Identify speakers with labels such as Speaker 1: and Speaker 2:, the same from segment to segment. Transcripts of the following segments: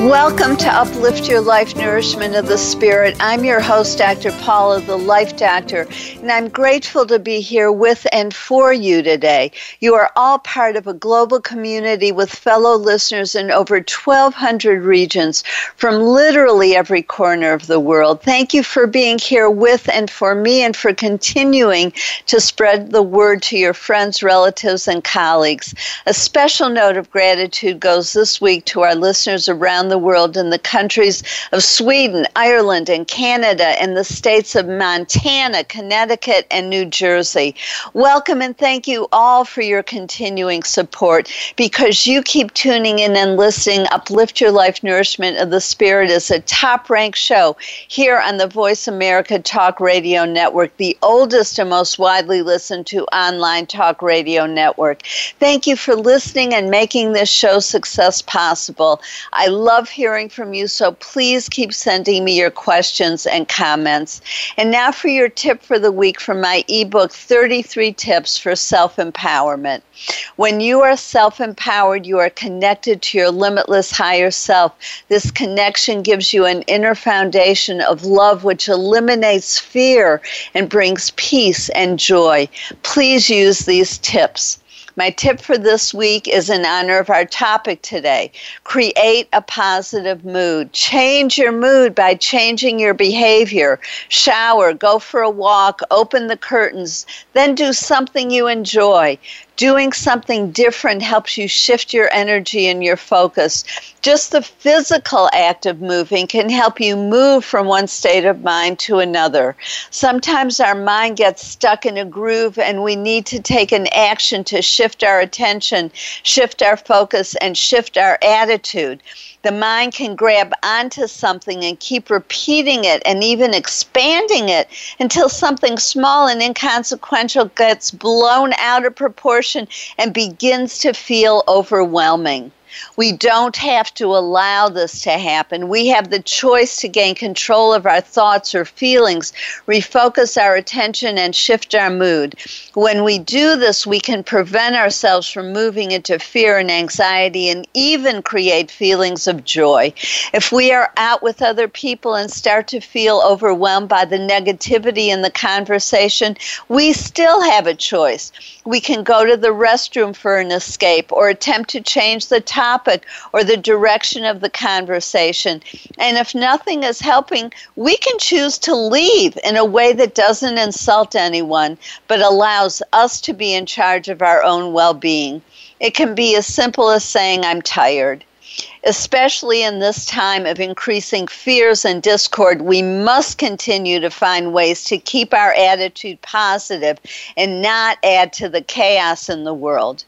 Speaker 1: Welcome to Uplift Your Life Nourishment of the Spirit. I'm your host, Dr. Paula, the Life Doctor, and I'm grateful to be here with and for you today. You are all part of a global community with fellow listeners in over 1,200 regions from literally every corner of the world. Thank you for being here with and for me and for continuing to spread the word to your friends, relatives, and colleagues. A special note of gratitude goes this week to our listeners around the world in the countries of Sweden, Ireland, and Canada, and the states of Montana, Connecticut, and New Jersey. Welcome and thank you all for your continuing support because you keep tuning in and listening. Uplift Your Life Nourishment of the Spirit is a top ranked show here on the Voice America Talk Radio Network, the oldest and most widely listened to online talk radio network. Thank you for listening and making this show success possible. I love love hearing from you, so please keep sending me your questions and comments. And now for your tip for the week from my ebook 33 Tips for Self Empowerment. When you are self empowered, you are connected to your limitless higher self. This connection gives you an inner foundation of love which eliminates fear and brings peace and joy. Please use these tips. My tip for this week is in honor of our topic today. Create a positive mood. Change your mood by changing your behavior. Shower, go for a walk, open the curtains, then do something you enjoy doing something different helps you shift your energy and your focus. Just the physical act of moving can help you move from one state of mind to another. Sometimes our mind gets stuck in a groove and we need to take an action to shift our attention, shift our focus, and shift our attitude the mind can grab onto something and keep repeating it and even expanding it until something small and inconsequential gets blown out of proportion and begins to feel overwhelming. We don't have to allow this to happen. We have the choice to gain control of our thoughts or feelings, refocus our attention, and shift our mood. When we do this, we can prevent ourselves from moving into fear and anxiety and even create feelings of joy. If we are out with other people and start to feel overwhelmed by the negativity in the conversation, we still have a choice. We can go to the restroom for an escape or attempt to change the topic topic or the direction of the conversation. And if nothing is helping, we can choose to leave in a way that doesn't insult anyone, but allows us to be in charge of our own well being. It can be as simple as saying, I'm tired. Especially in this time of increasing fears and discord, we must continue to find ways to keep our attitude positive and not add to the chaos in the world.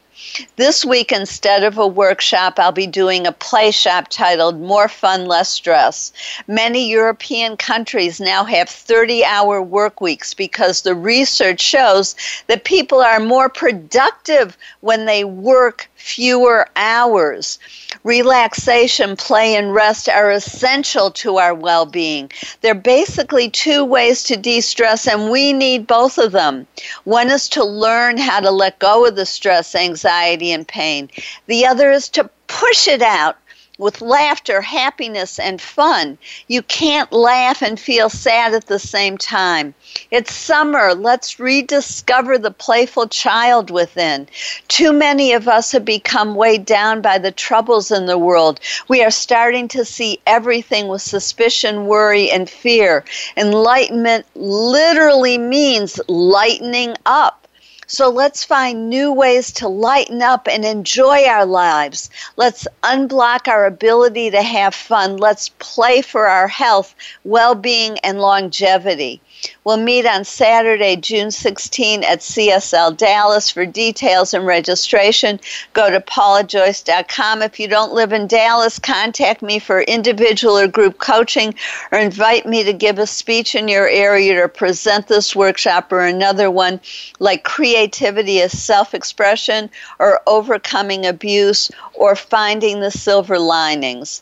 Speaker 1: This week, instead of a workshop, I'll be doing a play shop titled More Fun, Less Stress. Many European countries now have 30 hour work weeks because the research shows that people are more productive when they work fewer hours. Relaxation, play, and rest are essential to our well being. They're basically two ways to de stress, and we need both of them. One is to learn how to let go of the stress, anxiety, and pain, the other is to push it out with laughter, happiness, and fun. You can't laugh and feel sad at the same time. It's summer. Let's rediscover the playful child within. Too many of us have become weighed down by the troubles in the world. We are starting to see everything with suspicion, worry, and fear. Enlightenment literally means lightening up. So let's find new ways to lighten up and enjoy our lives. Let's unblock our ability to have fun. Let's play for our health, well being, and longevity. We'll meet on Saturday, June 16 at CSL Dallas. For details and registration, go to paulajoyce.com. If you don't live in Dallas, contact me for individual or group coaching or invite me to give a speech in your area to present this workshop or another one like creativity as self expression or overcoming abuse or finding the silver linings.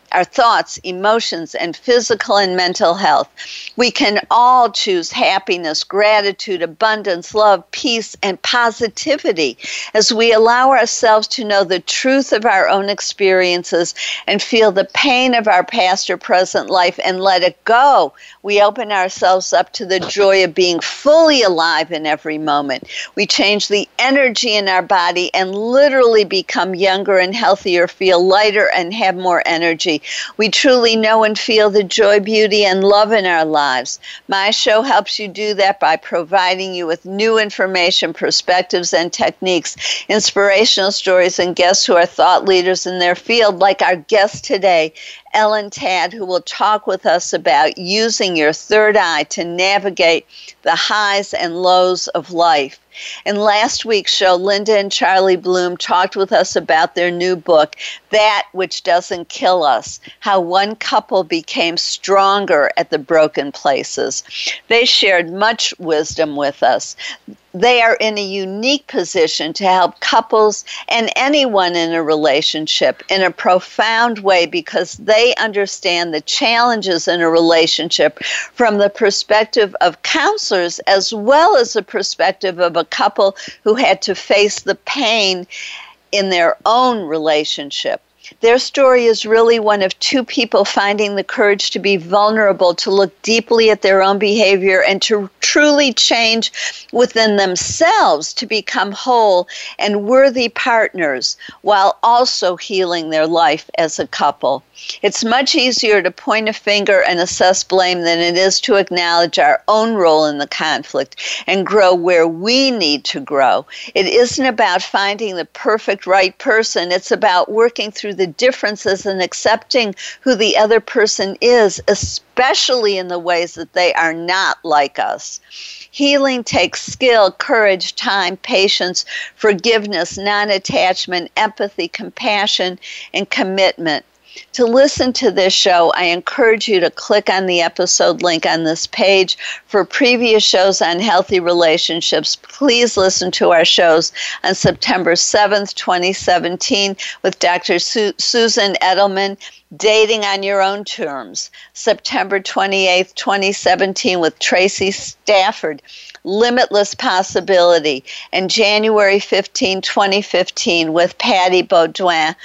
Speaker 1: our thoughts, emotions, and physical and mental health. We can all choose happiness, gratitude, abundance, love, peace, and positivity as we allow ourselves to know the truth of our own experiences and feel the pain of our past or present life and let it go. We open ourselves up to the joy of being fully alive in every moment. We change the energy in our body and literally become younger and healthier, feel lighter, and have more energy. We truly know and feel the joy, beauty, and love in our lives. My show helps you do that by providing you with new information, perspectives, and techniques, inspirational stories, and guests who are thought leaders in their field, like our guest today, Ellen Tadd, who will talk with us about using your third eye to navigate the highs and lows of life. In last week's show, Linda and Charlie Bloom talked with us about their new book, That Which Doesn't Kill Us How One Couple Became Stronger at the Broken Places. They shared much wisdom with us they are in a unique position to help couples and anyone in a relationship in a profound way because they understand the challenges in a relationship from the perspective of counselors as well as the perspective of a couple who had to face the pain in their own relationship. Their story is really one of two people finding the courage to be vulnerable, to look deeply at their own behavior, and to truly change within themselves to become whole and worthy partners while also healing their life as a couple. It's much easier to point a finger and assess blame than it is to acknowledge our own role in the conflict and grow where we need to grow. It isn't about finding the perfect right person, it's about working through the differences and accepting who the other person is, especially in the ways that they are not like us. Healing takes skill, courage, time, patience, forgiveness, non attachment, empathy, compassion, and commitment. To listen to this show, I encourage you to click on the episode link on this page. For previous shows on healthy relationships, please listen to our shows on September 7th, 2017, with Dr. Su- Susan Edelman. Dating on Your Own Terms, September 28th, 2017, with Tracy Stafford, Limitless Possibility, and January 15, 2015, with Patty Baudouin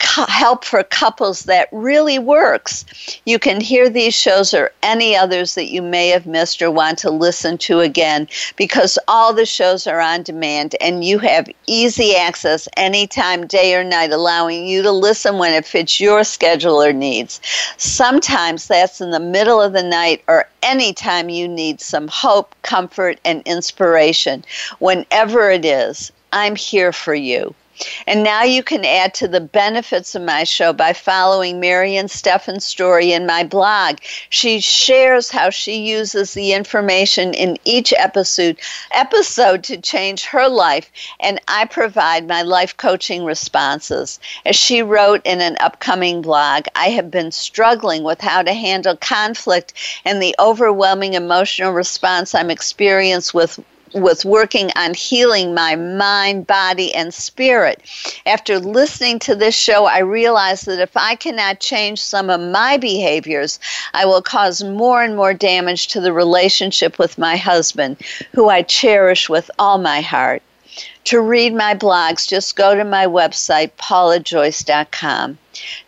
Speaker 1: help for couples that really works. You can hear these shows or any others that you may have missed or want to listen to again because all the shows are on demand and you have easy access anytime, day or night, allowing you to listen when it fits your schedule or needs. Sometimes that's in the middle of the night or anytime you need some hope, comfort, and inspiration. Whenever it is, I'm here for you. And now you can add to the benefits of my show by following Marian Steffen's story in my blog. She shares how she uses the information in each episode episode to change her life, and I provide my life coaching responses. As she wrote in an upcoming blog, I have been struggling with how to handle conflict and the overwhelming emotional response I'm experiencing with was working on healing my mind, body, and spirit. After listening to this show, I realized that if I cannot change some of my behaviors, I will cause more and more damage to the relationship with my husband, who I cherish with all my heart. To read my blogs, just go to my website, paulajoyce.com.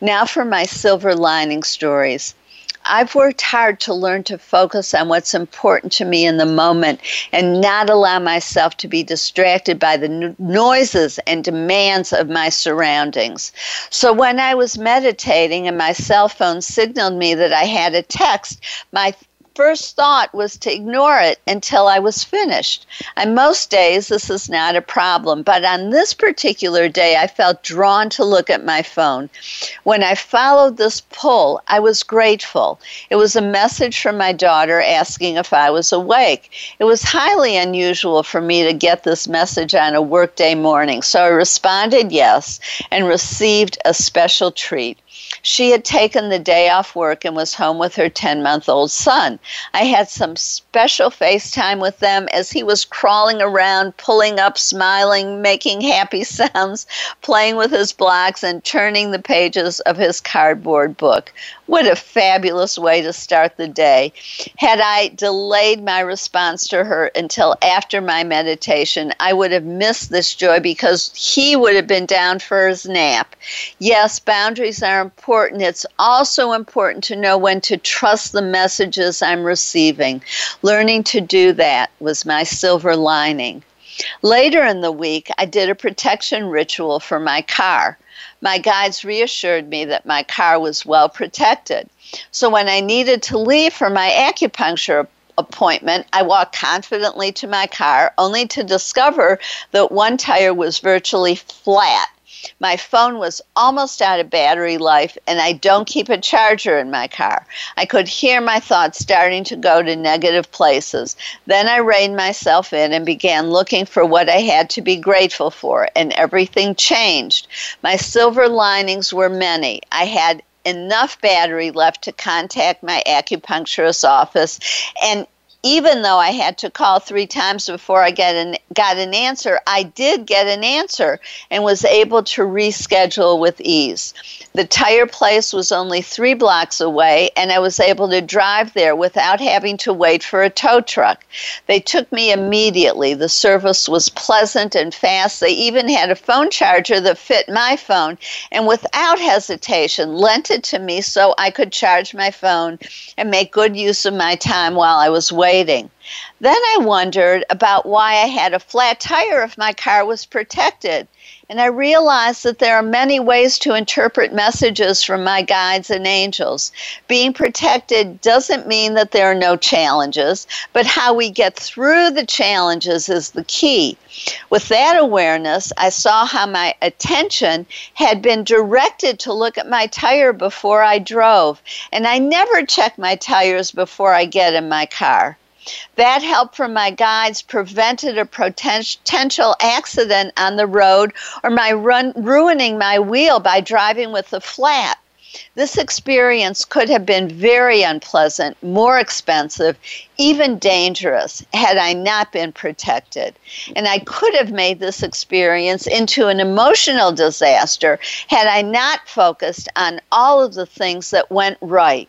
Speaker 1: Now for my silver lining stories. I've worked hard to learn to focus on what's important to me in the moment and not allow myself to be distracted by the noises and demands of my surroundings. So when I was meditating and my cell phone signaled me that I had a text, my first thought was to ignore it until I was finished. And most days, this is not a problem, but on this particular day, I felt drawn to look at my phone. When I followed this pull, I was grateful. It was a message from my daughter asking if I was awake. It was highly unusual for me to get this message on a workday morning, so I responded yes and received a special treat. She had taken the day off work and was home with her 10 month old son. I had some special FaceTime with them as he was crawling around, pulling up, smiling, making happy sounds, playing with his blocks, and turning the pages of his cardboard book. What a fabulous way to start the day. Had I delayed my response to her until after my meditation, I would have missed this joy because he would have been down for his nap. Yes, boundaries are important. It's also important to know when to trust the messages I'm receiving. Learning to do that was my silver lining. Later in the week, I did a protection ritual for my car my guides reassured me that my car was well protected. So when I needed to leave for my acupuncture appointment, I walked confidently to my car only to discover that one tire was virtually flat my phone was almost out of battery life, and I don't keep a charger in my car. I could hear my thoughts starting to go to negative places. Then I reined myself in and began looking for what I had to be grateful for, and everything changed. My silver linings were many. I had enough battery left to contact my acupuncturist office and even though I had to call three times before I get an, got an answer, I did get an answer and was able to reschedule with ease. The tire place was only three blocks away, and I was able to drive there without having to wait for a tow truck. They took me immediately. The service was pleasant and fast. They even had a phone charger that fit my phone, and without hesitation, lent it to me so I could charge my phone and make good use of my time while I was waiting Then I wondered about why I had a flat tire if my car was protected. And I realized that there are many ways to interpret messages from my guides and angels. Being protected doesn't mean that there are no challenges, but how we get through the challenges is the key. With that awareness, I saw how my attention had been directed to look at my tire before I drove, and I never check my tires before I get in my car. That help from my guides prevented a potential accident on the road or my run, ruining my wheel by driving with a flat. This experience could have been very unpleasant, more expensive, even dangerous had I not been protected. And I could have made this experience into an emotional disaster had I not focused on all of the things that went right.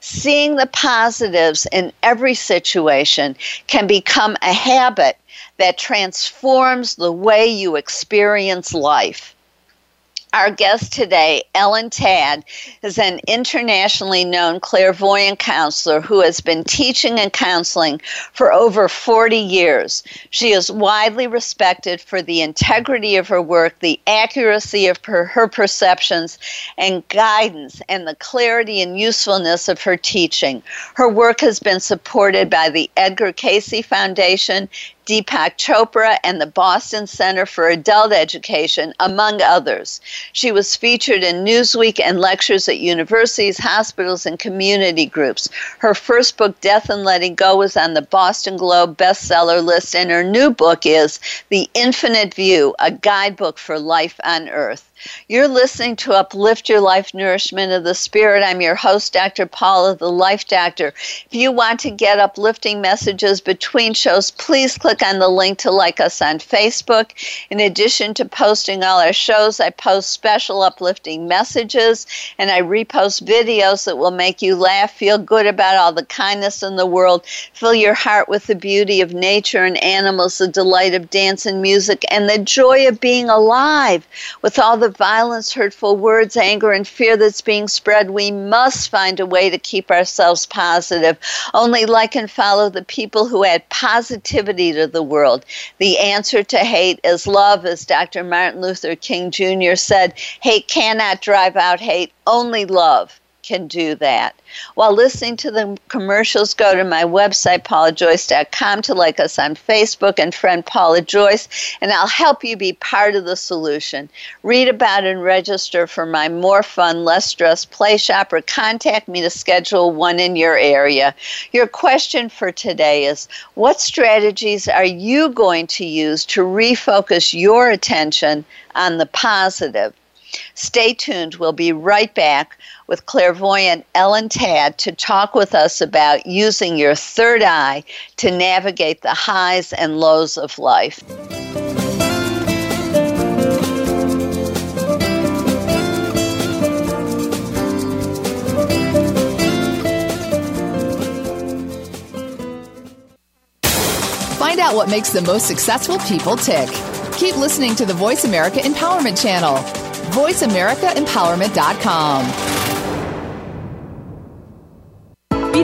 Speaker 1: Seeing the positives in every situation can become a habit that transforms the way you experience life. Our guest today, Ellen Tadd, is an internationally known clairvoyant counselor who has been teaching and counseling for over 40 years. She is widely respected for the integrity of her work, the accuracy of her, her perceptions and guidance, and the clarity and usefulness of her teaching. Her work has been supported by the Edgar Cayce Foundation Deepak Chopra and the Boston Center for Adult Education, among others. She was featured in Newsweek and lectures at universities, hospitals, and community groups. Her first book, Death and Letting Go, was on the Boston Globe bestseller list, and her new book is The Infinite View, a guidebook for life on earth. You're listening to Uplift Your Life Nourishment of the Spirit. I'm your host, Dr. Paula, the Life Doctor. If you want to get uplifting messages between shows, please click on the link to like us on Facebook. In addition to posting all our shows, I post special uplifting messages and I repost videos that will make you laugh, feel good about all the kindness in the world, fill your heart with the beauty of nature and animals, the delight of dance and music, and the joy of being alive. With all the violence, hurtful words, anger, and fear that's being spread, we must find a way to keep ourselves positive. Only like and follow the people who add positivity to the world. The answer to hate is love, as Dr. Martin Luther King Jr. said. Hate cannot drive out hate, only love can do that. While listening to the commercials, go to my website, paulajoyce.com, to like us on Facebook and friend Paula Joyce, and I'll help you be part of the solution. Read about and register for my more fun, less stress play shop or contact me to schedule one in your area. Your question for today is What strategies are you going to use to refocus your attention on the positive? Stay tuned. We'll be right back with clairvoyant Ellen Tadd to talk with us about using your third eye to navigate the highs and lows of life.
Speaker 2: Find out what makes the most successful people tick. Keep listening to the Voice America Empowerment Channel. VoiceAmericaEmpowerment.com.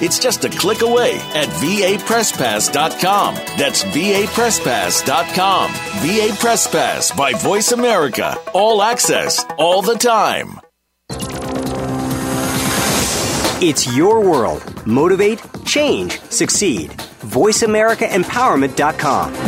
Speaker 3: It's just a click away at vapresspass.com. That's vapresspass.com. VA Press Pass by Voice America. All access, all the time.
Speaker 4: It's your world. Motivate, change, succeed. VoiceAmericaEmpowerment.com.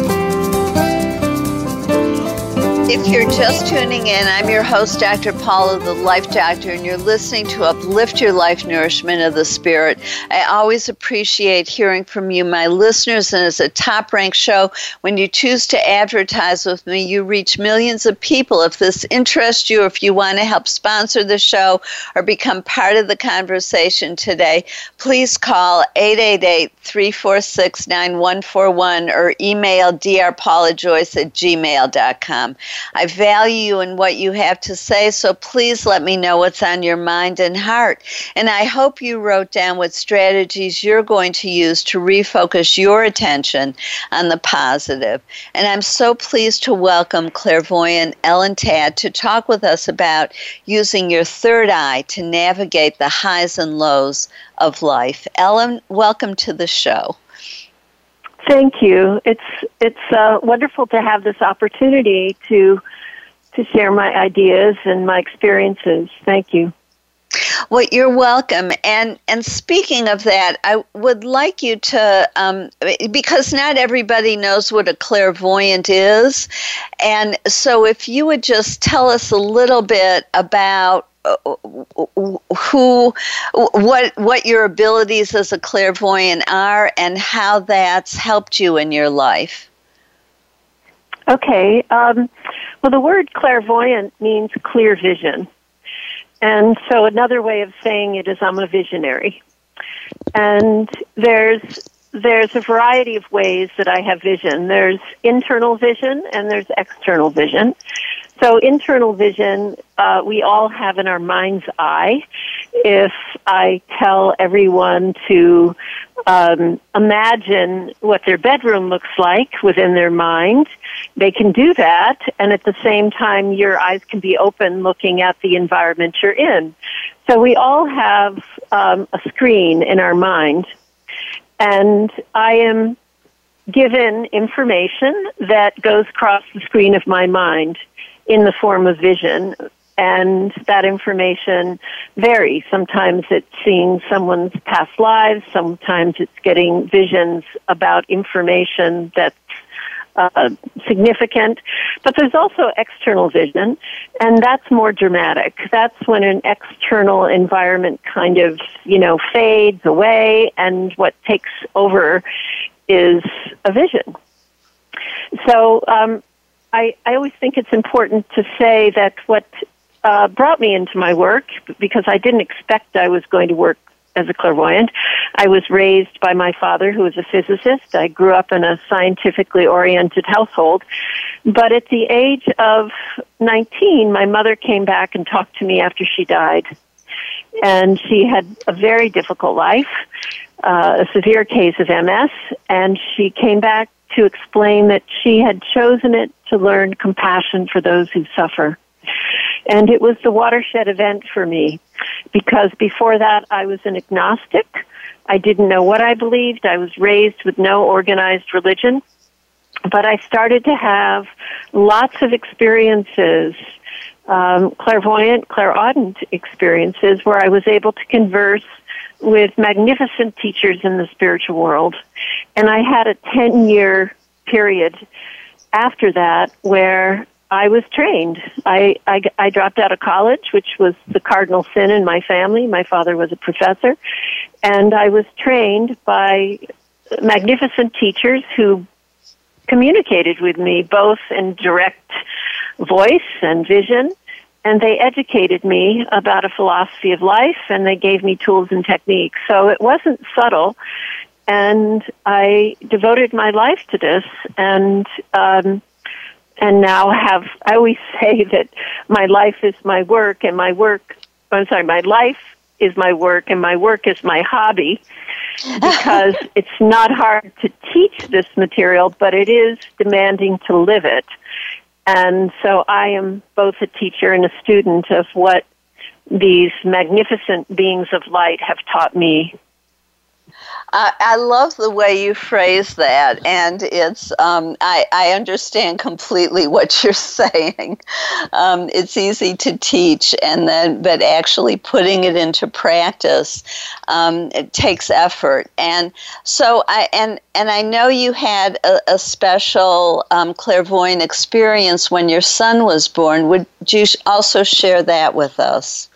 Speaker 1: If you're just tuning in, I'm your host, Dr. Paula, the Life Doctor, and you're listening to Uplift Your Life Nourishment of the Spirit. I always appreciate hearing from you, my listeners, and it's a top ranked show. When you choose to advertise with me, you reach millions of people. If this interests you, if you want to help sponsor the show or become part of the conversation today, please call 888 346 9141 or email drpaulajoyce at gmail.com. I value you and what you have to say, so please let me know what's on your mind and heart. And I hope you wrote down what strategies you're going to use to refocus your attention on the positive. And I'm so pleased to welcome clairvoyant Ellen Tadd to talk with us about using your third eye to navigate the highs and lows of life. Ellen, welcome to the show.
Speaker 5: Thank you. It's it's uh, wonderful to have this opportunity to to share my ideas and my experiences. Thank you.
Speaker 1: Well, you're welcome. And and speaking of that, I would like you to, um, because not everybody knows what a clairvoyant is, and so if you would just tell us a little bit about who what what your abilities as a clairvoyant are and how that's helped you in your life
Speaker 5: okay um, well the word clairvoyant means clear vision and so another way of saying it is I'm a visionary. And there's there's a variety of ways that I have vision. There's internal vision and there's external vision. So internal vision, uh, we all have in our mind's eye. If I tell everyone to um, imagine what their bedroom looks like within their mind, they can do that, and at the same time, your eyes can be open looking at the environment you're in. So we all have um, a screen in our mind, and I am given information that goes across the screen of my mind in the form of vision and that information varies. Sometimes it's seeing someone's past lives, sometimes it's getting visions about information that's uh, significant, but there's also external vision, and that's more dramatic. That's when an external environment kind of, you know, fades away, and what takes over is a vision. So, um, I, I always think it's important to say that what uh, brought me into my work because I didn't expect I was going to work as a clairvoyant. I was raised by my father, who was a physicist. I grew up in a scientifically oriented household. But at the age of 19, my mother came back and talked to me after she died. And she had a very difficult life, uh, a severe case of MS, and she came back to explain that she had chosen it to learn compassion for those who suffer. And it was the watershed event for me because before that I was an agnostic. I didn't know what I believed. I was raised with no organized religion. But I started to have lots of experiences, um, clairvoyant, clairaudient experiences where I was able to converse with magnificent teachers in the spiritual world. And I had a 10 year period after that where I was trained. I, I, I dropped out of college, which was the cardinal sin in my family. My father was a professor. And I was trained by magnificent teachers who communicated with me both in direct voice and vision. And they educated me about a philosophy of life and they gave me tools and techniques. So it wasn't subtle. And I devoted my life to this. And, um, and now have I always say that my life is my work and my work I'm sorry, my life is my work and my work is my hobby because it's not hard to teach this material, but it is demanding to live it. And so I am both a teacher and a student of what these magnificent beings of light have taught me
Speaker 1: I, I love the way you phrase that, and it's um, I, I understand completely what you're saying. Um, it's easy to teach, and then but actually putting it into practice um, it takes effort. And so I and and I know you had a, a special um, clairvoyant experience when your son was born. Would you also share that with us?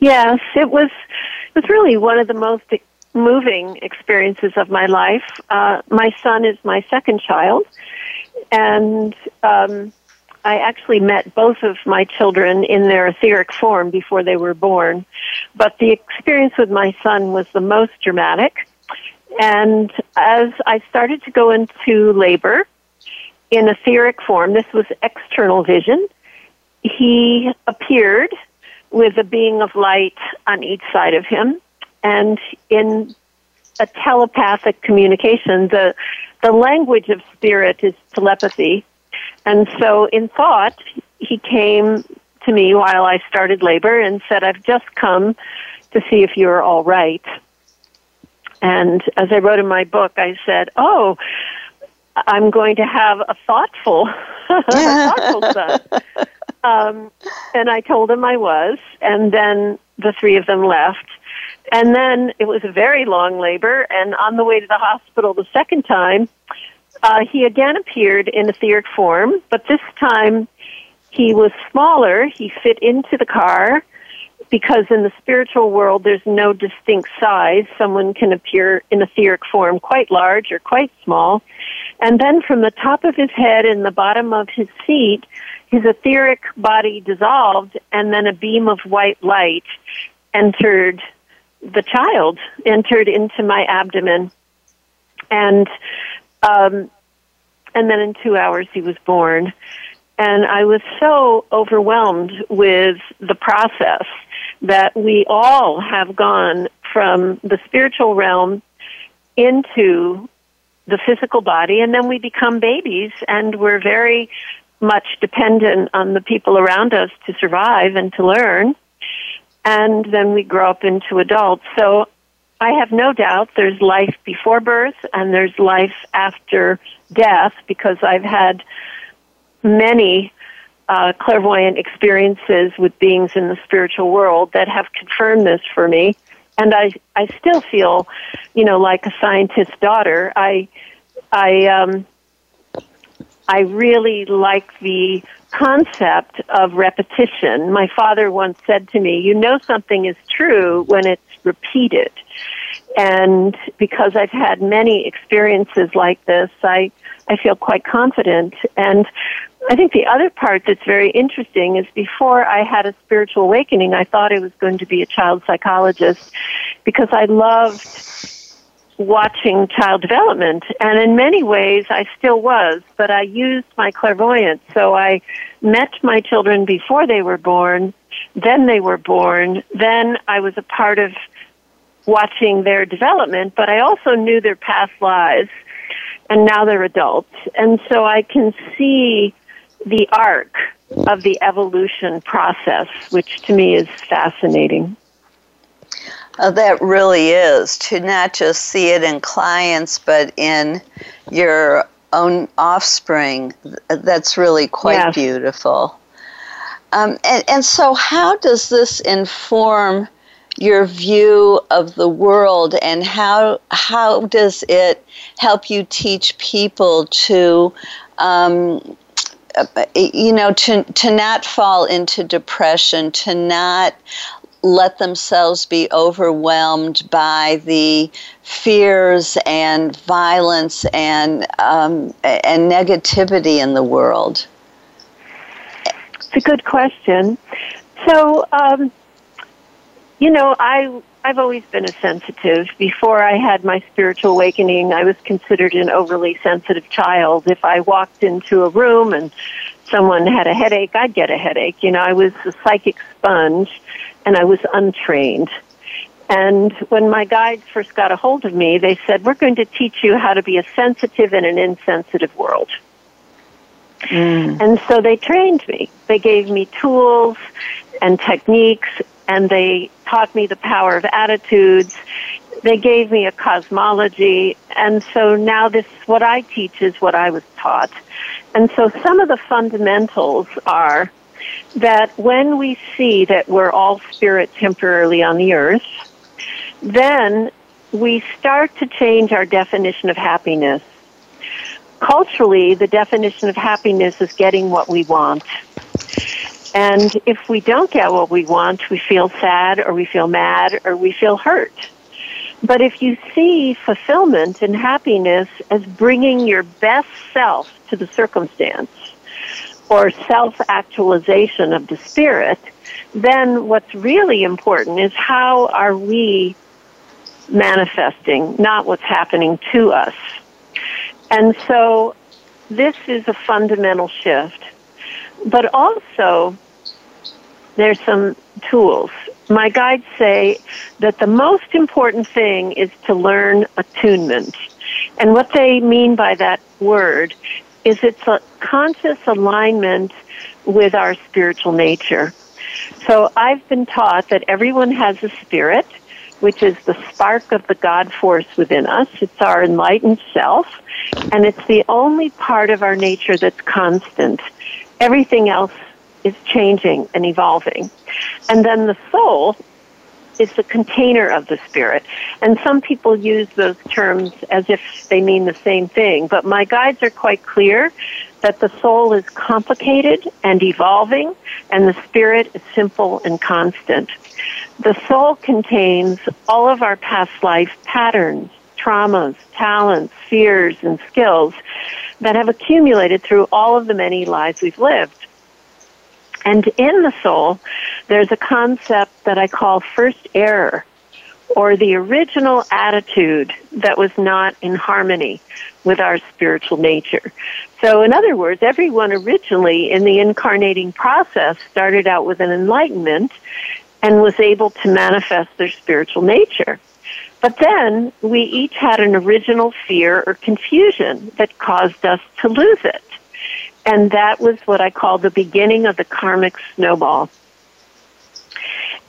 Speaker 5: Yes, it was. It was really one of the most moving experiences of my life. Uh, my son is my second child, and um, I actually met both of my children in their etheric form before they were born. But the experience with my son was the most dramatic. And as I started to go into labor in etheric form, this was external vision, he appeared with a being of light on each side of him and in a telepathic communication, the the language of spirit is telepathy. And so in thought, he came to me while I started labor and said, I've just come to see if you're all right. And as I wrote in my book, I said, "Oh, I'm going to have a thoughtful, a thoughtful son." Um, and I told him I was, and then the three of them left. And then it was a very long labor, and on the way to the hospital the second time, uh, he again appeared in etheric form, but this time he was smaller. He fit into the car because in the spiritual world there's no distinct size. Someone can appear in etheric form quite large or quite small. And then from the top of his head and the bottom of his seat, his etheric body dissolved and then a beam of white light entered the child, entered into my abdomen. And um, and then in two hours he was born. And I was so overwhelmed with the process that we all have gone from the spiritual realm into the physical body, and then we become babies, and we're very much dependent on the people around us to survive and to learn. And then we grow up into adults. So I have no doubt there's life before birth and there's life after death because I've had many uh, clairvoyant experiences with beings in the spiritual world that have confirmed this for me. And I, I still feel, you know, like a scientist's daughter. I, I, um, I really like the concept of repetition. My father once said to me, You know something is true when it's repeated. And because I've had many experiences like this, I, I feel quite confident. And I think the other part that's very interesting is before I had a spiritual awakening, I thought I was going to be a child psychologist because I loved watching child development. And in many ways, I still was, but I used my clairvoyance. So I met my children before they were born, then they were born, then I was a part of watching their development, but I also knew their past lives, and now they're adults. And so I can see the arc of the evolution process, which to me is fascinating.
Speaker 1: Uh, that really is to not just see it in clients, but in your own offspring. That's really quite yes. beautiful. Um, and, and so, how does this inform your view of the world, and how how does it help you teach people to um, you know to to not fall into depression to not let themselves be overwhelmed by the fears and violence and um, and negativity in the world?
Speaker 5: It's a good question. So, um, you know, I I've always been a sensitive. Before I had my spiritual awakening, I was considered an overly sensitive child. If I walked into a room and someone had a headache, I'd get a headache. You know, I was a psychic sponge and I was untrained. And when my guides first got a hold of me, they said, We're going to teach you how to be a sensitive in an insensitive world. Mm. And so they trained me. They gave me tools and techniques, and they taught me the power of attitudes. They gave me a cosmology, and so now this what I teach is what I was taught. And so some of the fundamentals are that when we see that we're all spirit temporarily on the earth, then we start to change our definition of happiness. Culturally, the definition of happiness is getting what we want. And if we don't get what we want, we feel sad or we feel mad or we feel hurt. But if you see fulfillment and happiness as bringing your best self to the circumstance, or self actualization of the spirit, then what's really important is how are we manifesting, not what's happening to us. And so this is a fundamental shift. But also, there's some tools. My guides say that the most important thing is to learn attunement. And what they mean by that word is it's a conscious alignment with our spiritual nature. So I've been taught that everyone has a spirit which is the spark of the God force within us. It's our enlightened self, and it's the only part of our nature that's constant. Everything else is changing and evolving. And then the soul is the container of the spirit. And some people use those terms as if they mean the same thing, but my guides are quite clear that the soul is complicated and evolving, and the spirit is simple and constant. The soul contains all of our past life patterns, traumas, talents, fears, and skills that have accumulated through all of the many lives we've lived. And in the soul, there's a concept that I call first error, or the original attitude that was not in harmony with our spiritual nature. So, in other words, everyone originally in the incarnating process started out with an enlightenment and was able to manifest their spiritual nature. But then we each had an original fear or confusion that caused us to lose it. And that was what I call the beginning of the karmic snowball.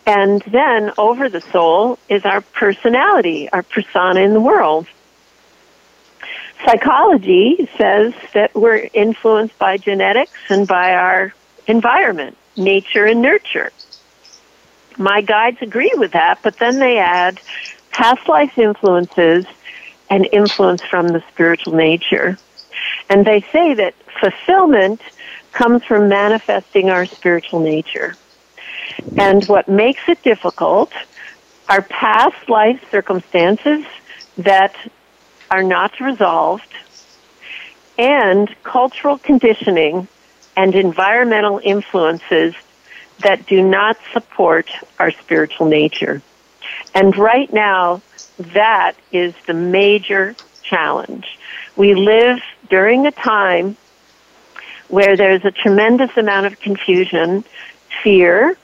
Speaker 5: And then over the soul is our personality, our persona in the world. Psychology says that we're influenced by genetics and by our environment, nature and nurture. My guides agree with that, but then they add past life influences and influence from the spiritual nature. And they say that fulfillment comes from manifesting our spiritual nature. And what makes it difficult are past life circumstances that are not resolved and cultural conditioning and environmental influences that do not support our spiritual nature. And right now, that is the major challenge. We live during a time where there's a tremendous amount of confusion, fear,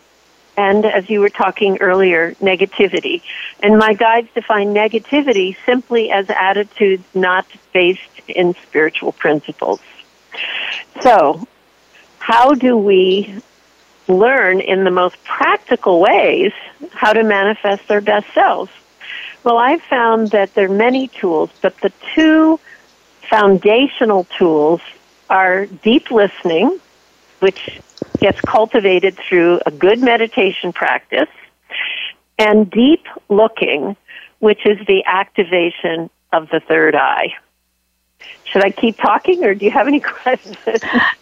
Speaker 5: and as you were talking earlier, negativity. And my guides define negativity simply as attitudes not based in spiritual principles. So, how do we learn in the most practical ways how to manifest their best selves? Well, I've found that there are many tools, but the two foundational tools are deep listening, which gets cultivated through a good meditation practice, and deep looking, which is the activation of the third eye. Should I keep talking, or do you have any questions? Uh,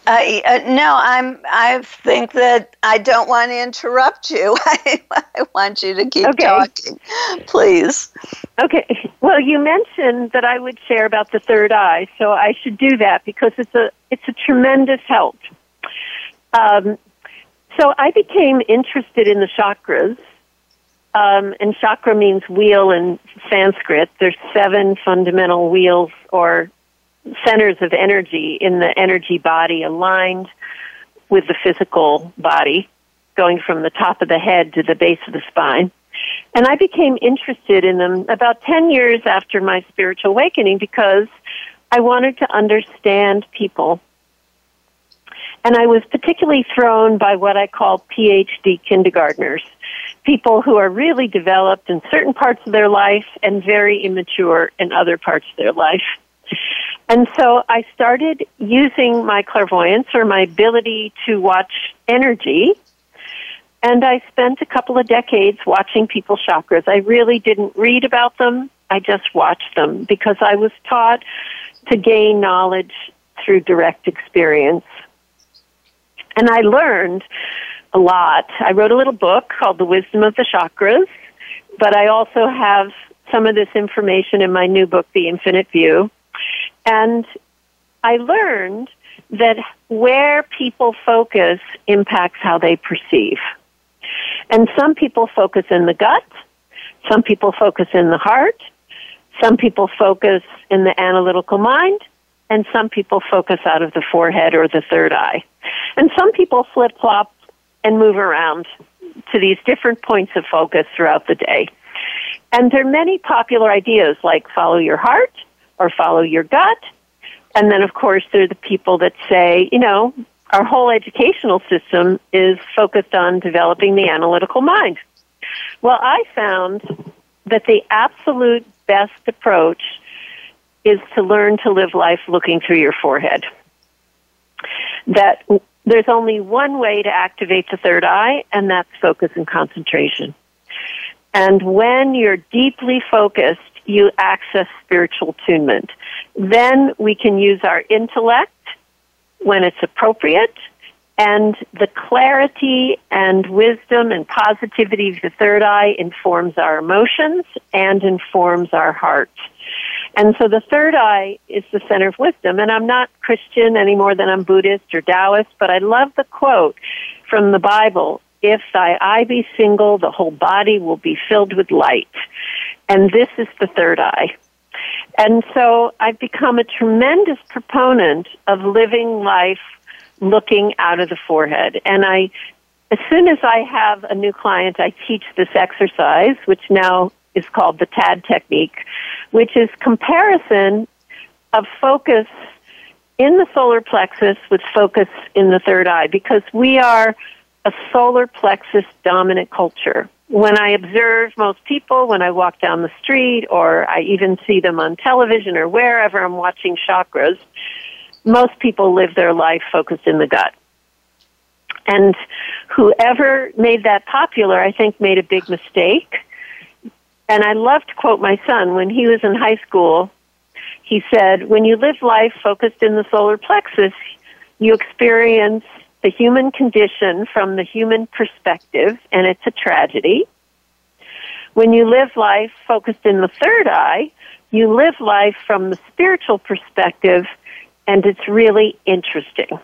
Speaker 1: uh, no, I'm. I think that I don't want to interrupt you. I, I want you to keep okay. talking, please.
Speaker 5: Okay. Well, you mentioned that I would share about the third eye, so I should do that because it's a it's a tremendous help. Um, so I became interested in the chakras. Um, and chakra means wheel in Sanskrit. There's seven fundamental wheels or centers of energy in the energy body aligned with the physical body, going from the top of the head to the base of the spine. And I became interested in them about 10 years after my spiritual awakening because I wanted to understand people. And I was particularly thrown by what I call PhD kindergartners, people who are really developed in certain parts of their life and very immature in other parts of their life. And so I started using my clairvoyance or my ability to watch energy. And I spent a couple of decades watching people's chakras. I really didn't read about them. I just watched them because I was taught to gain knowledge through direct experience. And I learned a lot. I wrote a little book called The Wisdom of the Chakras, but I also have some of this information in my new book, The Infinite View. And I learned that where people focus impacts how they perceive. And some people focus in the gut, some people focus in the heart, some people focus in the analytical mind, and some people focus out of the forehead or the third eye. And some people flip flop and move around to these different points of focus throughout the day. And there are many popular ideas like follow your heart, or follow your gut. And then, of course, there are the people that say, you know, our whole educational system is focused on developing the analytical mind. Well, I found that the absolute best approach is to learn to live life looking through your forehead. That there's only one way to activate the third eye, and that's focus and concentration. And when you're deeply focused, you access spiritual attunement. Then we can use our intellect when it's appropriate and the clarity and wisdom and positivity of the third eye informs our emotions and informs our heart. And so the third eye is the center of wisdom. And I'm not Christian any more than I'm Buddhist or Taoist, but I love the quote from the Bible if thy eye be single, the whole body will be filled with light. And this is the third eye. And so I've become a tremendous proponent of living life looking out of the forehead. And I, as soon as I have a new client, I teach this exercise, which now is called the Tadd technique, which is comparison of focus in the solar plexus with focus in the third eye because we are a solar plexus dominant culture. When I observe most people, when I walk down the street or I even see them on television or wherever I'm watching chakras, most people live their life focused in the gut. And whoever made that popular, I think, made a big mistake. And I love to quote my son when he was in high school. He said, When you live life focused in the solar plexus, you experience the human condition from the human perspective, and it's a tragedy. When you live life focused in the third eye, you live life from the spiritual perspective, and it's really interesting.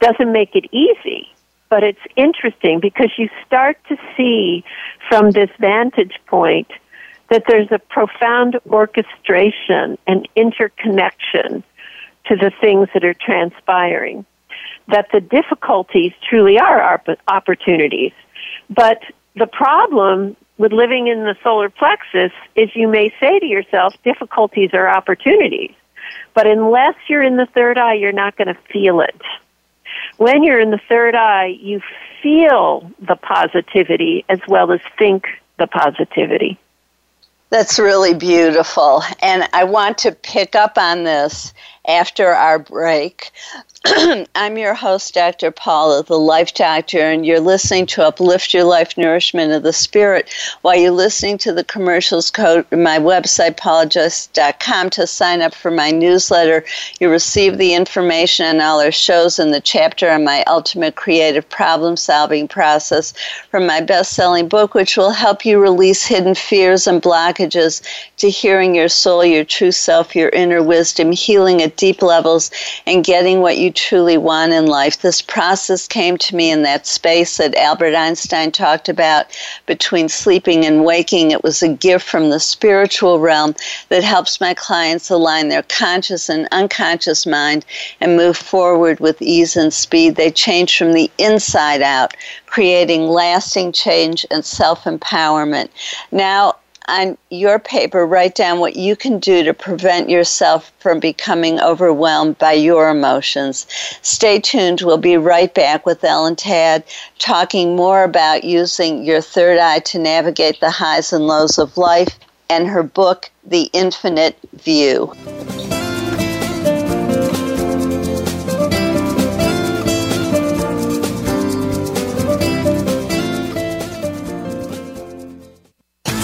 Speaker 5: Doesn't make it easy, but it's interesting because you start to see from this vantage point that there's a profound orchestration and interconnection to the things that are transpiring. That the difficulties truly are opportunities. But the problem with living in the solar plexus is you may say to yourself, difficulties are opportunities. But unless you're in the third eye, you're not going to feel it. When you're in the third eye, you feel the positivity as well as think the positivity.
Speaker 1: That's really beautiful. And I want to pick up on this after our break I'm your host, Dr. Paula, the Life Doctor, and you're listening to Uplift Your Life Nourishment of the Spirit while you're listening to the commercials. Code my website, paulajoyce.com, to sign up for my newsletter. You receive the information on all our shows and the chapter on my ultimate creative problem solving process from my best selling book, which will help you release hidden fears and blockages to hearing your soul, your true self, your inner wisdom, healing at deep levels, and getting what you truly want in life. This process came to me in that space that Albert Einstein talked about between sleeping and waking. It was a gift from the spiritual realm that helps my clients align their conscious and unconscious mind and move forward with ease and speed. They change from the inside out, creating lasting change and self empowerment. Now, on your paper, write down what you can do to prevent yourself from becoming overwhelmed by your emotions. Stay tuned. We'll be right back with Ellen Tadd talking more about using your third eye to navigate the highs and lows of life and her book, The Infinite View.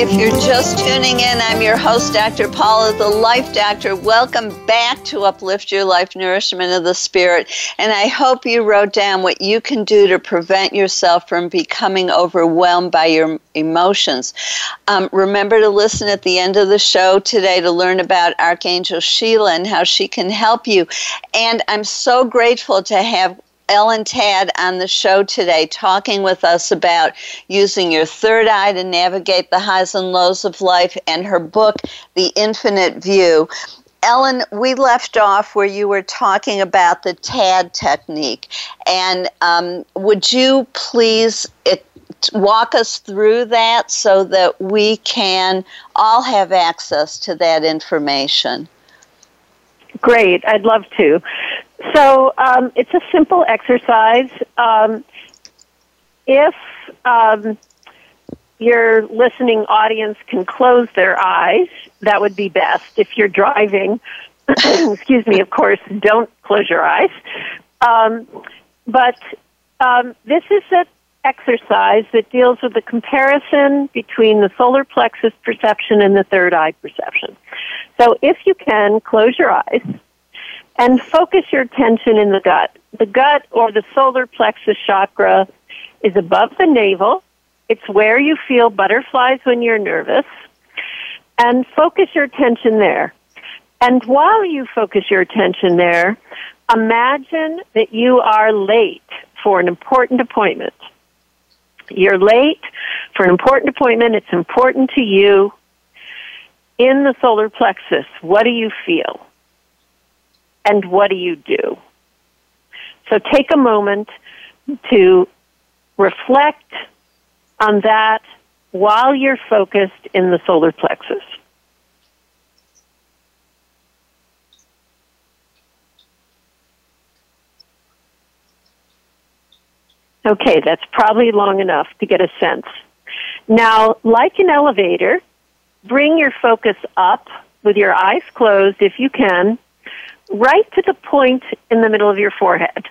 Speaker 1: If you're just tuning in, I'm your host, Dr. Paula, the Life Doctor. Welcome back to Uplift Your Life Nourishment of the Spirit. And I hope you wrote down what you can do to prevent yourself from becoming overwhelmed by your emotions. Um, remember to listen at the end of the show today to learn about Archangel Sheila and how she can help you. And I'm so grateful to have Ellen Tadd on the show today talking with us about using your third eye to navigate the highs and lows of life and her book, The Infinite View. Ellen, we left off where you were talking about the Tadd technique. And um, would you please it, walk us through that so that we can all have access to that information?
Speaker 5: Great, I'd love to. So um, it's a simple exercise. Um, if um, your listening audience can close their eyes, that would be best. If you're driving, excuse me, of course, don't close your eyes. Um, but um, this is an exercise that deals with the comparison between the solar plexus perception and the third eye perception. So if you can, close your eyes and focus your attention in the gut. The gut or the solar plexus chakra is above the navel. It's where you feel butterflies when you're nervous. And focus your attention there. And while you focus your attention there, imagine that you are late for an important appointment. You're late for an important appointment. It's important to you. In the solar plexus, what do you feel? And what do you do? So take a moment to reflect on that while you're focused in the solar plexus. Okay, that's probably long enough to get a sense. Now, like an elevator, bring your focus up with your eyes closed if you can right to the point in the middle of your forehead.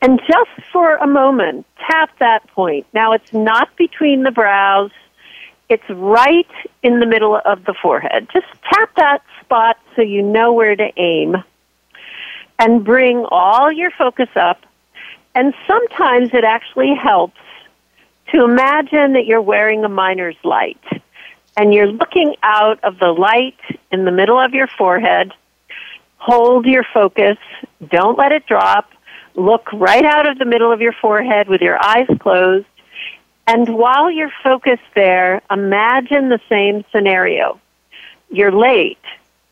Speaker 5: And just for a moment, tap that point. Now it's not between the brows, it's right in the middle of the forehead. Just tap that spot so you know where to aim. And bring all your focus up. And sometimes it actually helps to imagine that you're wearing a miner's light. And you're looking out of the light in the middle of your forehead Hold your focus. Don't let it drop. Look right out of the middle of your forehead with your eyes closed. And while you're focused there, imagine the same scenario. You're late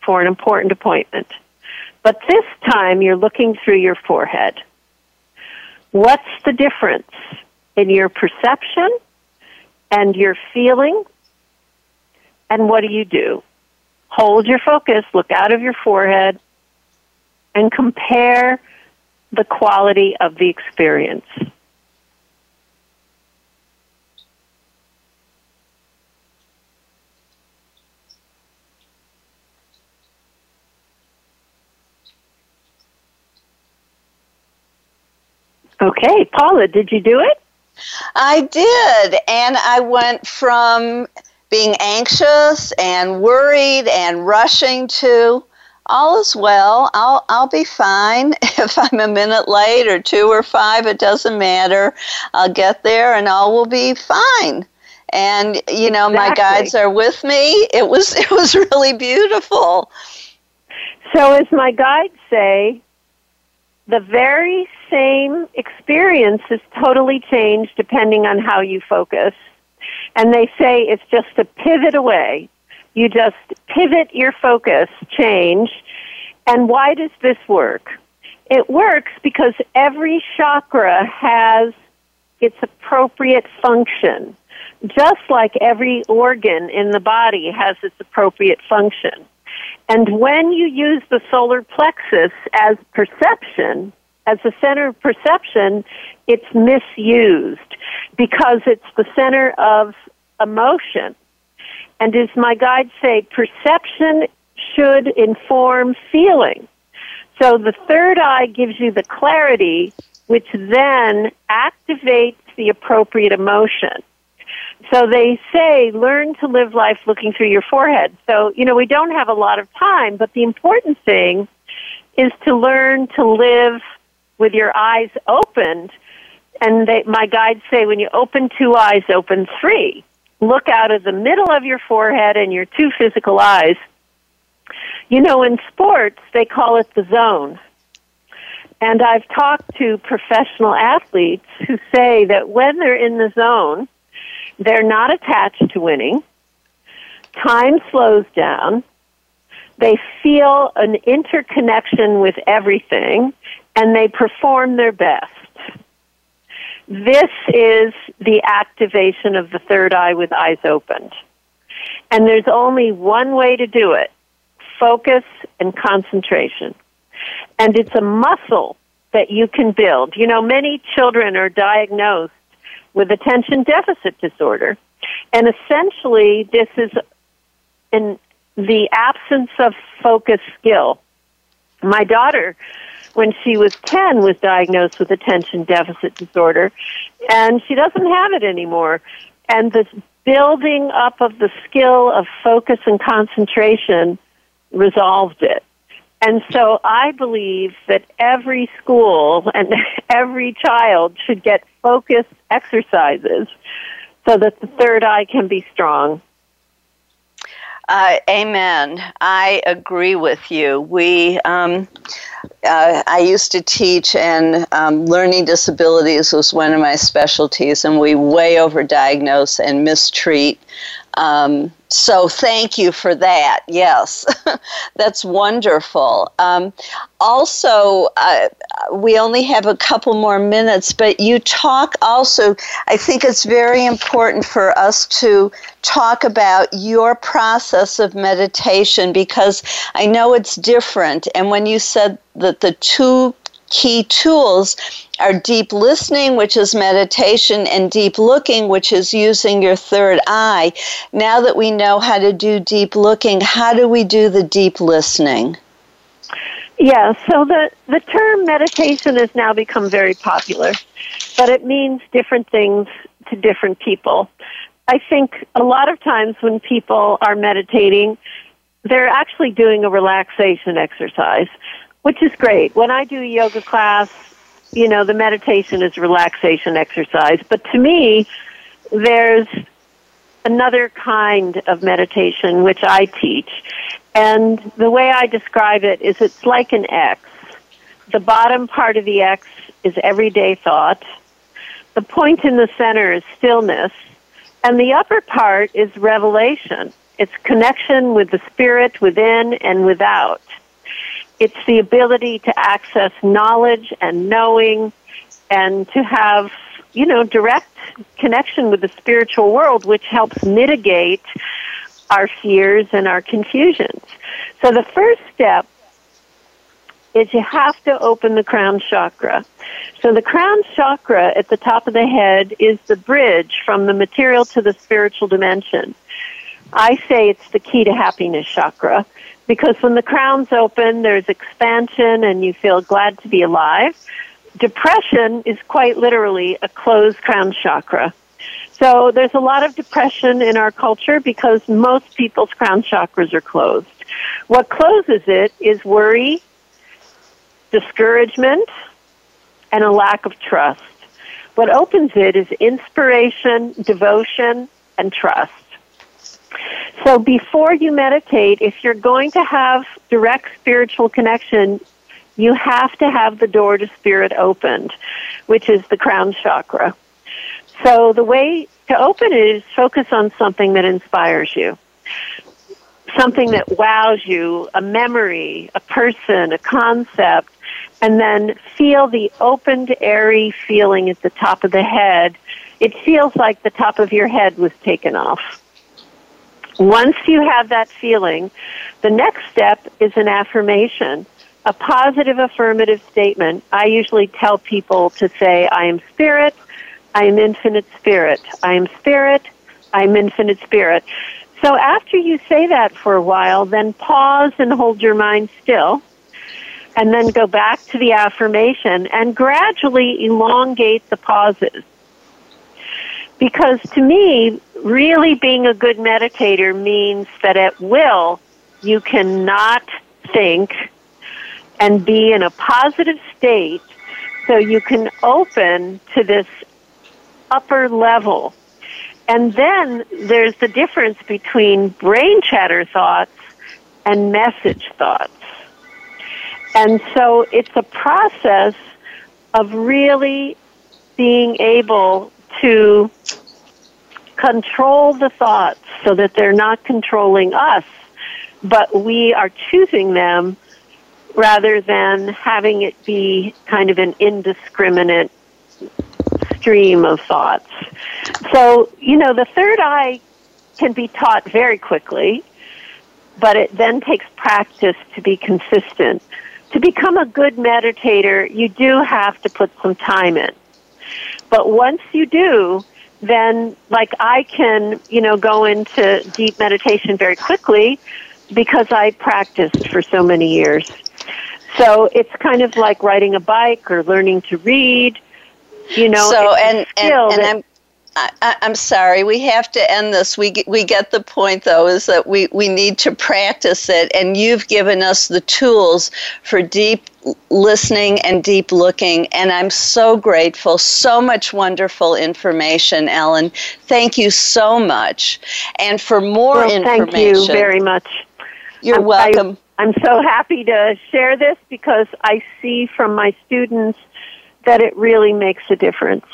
Speaker 5: for an important appointment, but this time you're looking through your forehead. What's the difference in your perception and your feeling And what do you do? Hold your focus, look out of your forehead, and compare the quality of the experience. Okay, Paula, did you do it?
Speaker 1: I did, and I went from being anxious and worried and rushing to all is well. I'll I'll be fine if I'm a minute late or two or five. It doesn't matter. I'll get there and all will be fine. And you know, exactly. my guides are with me. It was it was really beautiful.
Speaker 5: So, as my guides say, the very same experience is totally changed depending on how you focus. And they say it's just a pivot away. You just pivot your focus, change. And why does this work? It works because every chakra has its appropriate function, just like every organ in the body has its appropriate function. And when you use the solar plexus as perception, as the center of perception, it's misused because it's the center of emotion. And as my guides say, perception should inform feeling. So the third eye gives you the clarity, which then activates the appropriate emotion. So they say, learn to live life looking through your forehead. So, you know, we don't have a lot of time, but the important thing is to learn to live with your eyes opened. And they, my guides say when you open two eyes, open three. Look out of the middle of your forehead and your two physical eyes. You know, in sports, they call it the zone. And I've talked to professional athletes who say that when they're in the zone, they're not attached to winning. Time slows down. They feel an interconnection with everything and they perform their best. This is the activation of the third eye with eyes opened. And there's only one way to do it focus and concentration. And it's a muscle that you can build. You know, many children are diagnosed with attention deficit disorder. And essentially, this is in the absence of focus skill. My daughter when she was 10 was diagnosed with attention deficit disorder and she doesn't have it anymore and this building up of the skill of focus and concentration resolved it and so I believe that every school and every child should get focus exercises so that the third eye can be strong.
Speaker 1: Uh, amen. I agree with you. We, um, uh, I used to teach, and um, learning disabilities was one of my specialties, and we way overdiagnose and mistreat um, so thank you for that. Yes, that's wonderful. Um, also, uh, we only have a couple more minutes, but you talk also, I think it's very important for us to talk about your process of meditation because I know it's different. And when you said that the two key tools are deep listening, which is meditation, and deep looking, which is using your third eye. Now that we know how to do deep looking, how do we do the deep listening?
Speaker 5: Yeah, so the, the term meditation has now become very popular, but it means different things to different people. I think a lot of times when people are meditating, they're actually doing a relaxation exercise which is great. When I do yoga class, you know, the meditation is relaxation exercise. But to me, there's another kind of meditation which I teach. And the way I describe it is it's like an X. The bottom part of the X is everyday thought. The point in the center is stillness. And the upper part is revelation. It's connection with the spirit within and without. It's the ability to access knowledge and knowing and to have, you know, direct connection with the spiritual world, which helps mitigate our fears and our confusions. So the first step is you have to open the crown chakra. So the crown chakra at the top of the head is the bridge from the material to the spiritual dimension. I say it's the key to happiness chakra because when the crown's open, there's expansion and you feel glad to be alive. Depression is quite literally a closed crown chakra. So there's a lot of depression in our culture because most people's crown chakras are closed. What closes it is worry, discouragement, and a lack of trust. What opens it is inspiration, devotion, and trust. So before you meditate, if you're going to have direct spiritual connection, you have to have the door to spirit opened, which is the crown chakra. So the way to open it is focus on something that inspires you. Something that wows you, a memory, a person, a concept, and then feel the opened, airy feeling at the top of the head. It feels like the top of your head was taken off. Once you have that feeling, the next step is an affirmation, a positive affirmative statement. I usually tell people to say, I am spirit, I am infinite spirit, I am spirit, I am infinite spirit. So after you say that for a while, then pause and hold your mind still and then go back to the affirmation and gradually elongate the pauses. Because to me, really being a good meditator means that at will, you cannot think and be in a positive state so you can open to this upper level. And then there's the difference between brain chatter thoughts and message thoughts. And so it's a process of really being able to control the thoughts so that they're not controlling us, but we are choosing them rather than having it be kind of an indiscriminate stream of thoughts. So, you know, the third eye can be taught very quickly, but it then takes practice to be consistent to become a good meditator, you do have to put some time in. But once you do, then like I can, you know, go into deep meditation very quickly because I practiced for so many years. So it's kind of like riding a bike or learning to read. You know,
Speaker 1: so and and, and I'm I, am sorry, we have to end this. We get, we get the point, though, is that we, we need to practice it, and you've given us the tools for deep listening and deep looking, and I'm so grateful. So much wonderful information, Ellen. Thank you so much. And for more
Speaker 5: well,
Speaker 1: information,
Speaker 5: thank you very much.
Speaker 1: You're I'm, welcome.
Speaker 5: I, I'm so happy to share this because I see from my students that it really makes a difference.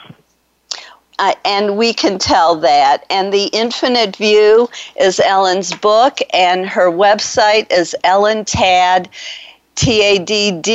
Speaker 1: Uh, and we can tell that. And The Infinite View is Ellen's book, and her website is Ellen Tadd tadd.com.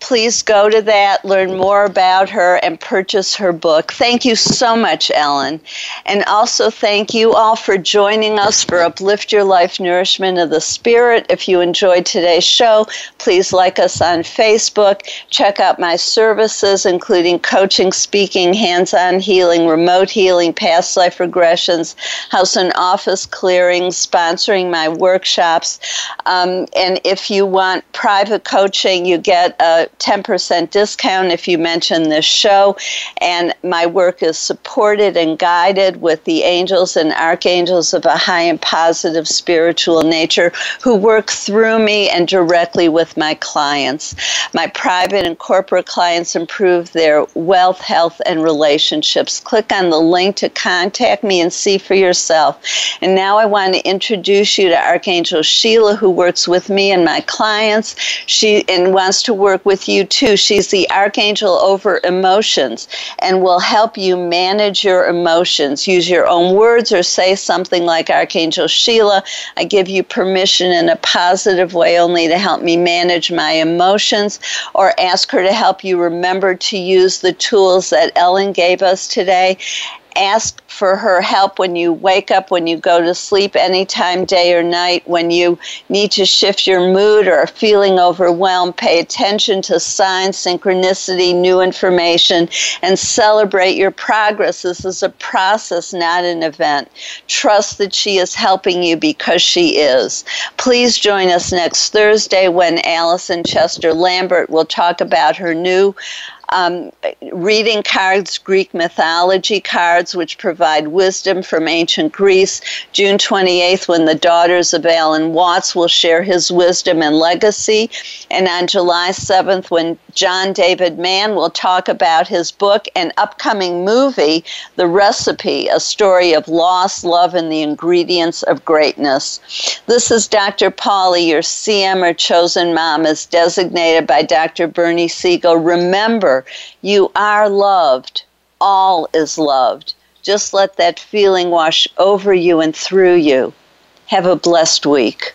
Speaker 1: Please go to that, learn more about her, and purchase her book. Thank you so much, Ellen. And also thank you all for joining us for Uplift Your Life Nourishment of the Spirit. If you enjoyed today's show, please like us on Facebook. Check out my services, including coaching, speaking, hands on healing, remote healing, past life regressions, house and office clearing, sponsoring my workshops. Um, and if if you want private coaching, you get a 10% discount if you mention this show. And my work is supported and guided with the angels and archangels of a high and positive spiritual nature who work through me and directly with my clients. My private and corporate clients improve their wealth, health, and relationships. Click on the link to contact me and see for yourself. And now I want to introduce you to Archangel Sheila, who works with me and my my clients. She and wants to work with you too. She's the archangel over emotions and will help you manage your emotions. Use your own words or say something like Archangel Sheila, I give you permission in a positive way only to help me manage my emotions or ask her to help you remember to use the tools that Ellen gave us today ask for her help when you wake up, when you go to sleep, anytime, day or night, when you need to shift your mood or are feeling overwhelmed. Pay attention to signs, synchronicity, new information, and celebrate your progress. This is a process, not an event. Trust that she is helping you because she is. Please join us next Thursday when Allison Chester Lambert will talk about her new um, reading cards, Greek mythology cards, which provide wisdom from ancient Greece. June 28th, when the daughters of Alan Watts will share his wisdom and legacy. And on July 7th, when John David Mann will talk about his book and upcoming movie, The Recipe, a story of loss, love, and the ingredients of greatness. This is Dr. Polly, your CM or chosen mom, as designated by Dr. Bernie Siegel. Remember, you are loved. All is loved. Just let that feeling wash over you and through you. Have a blessed week.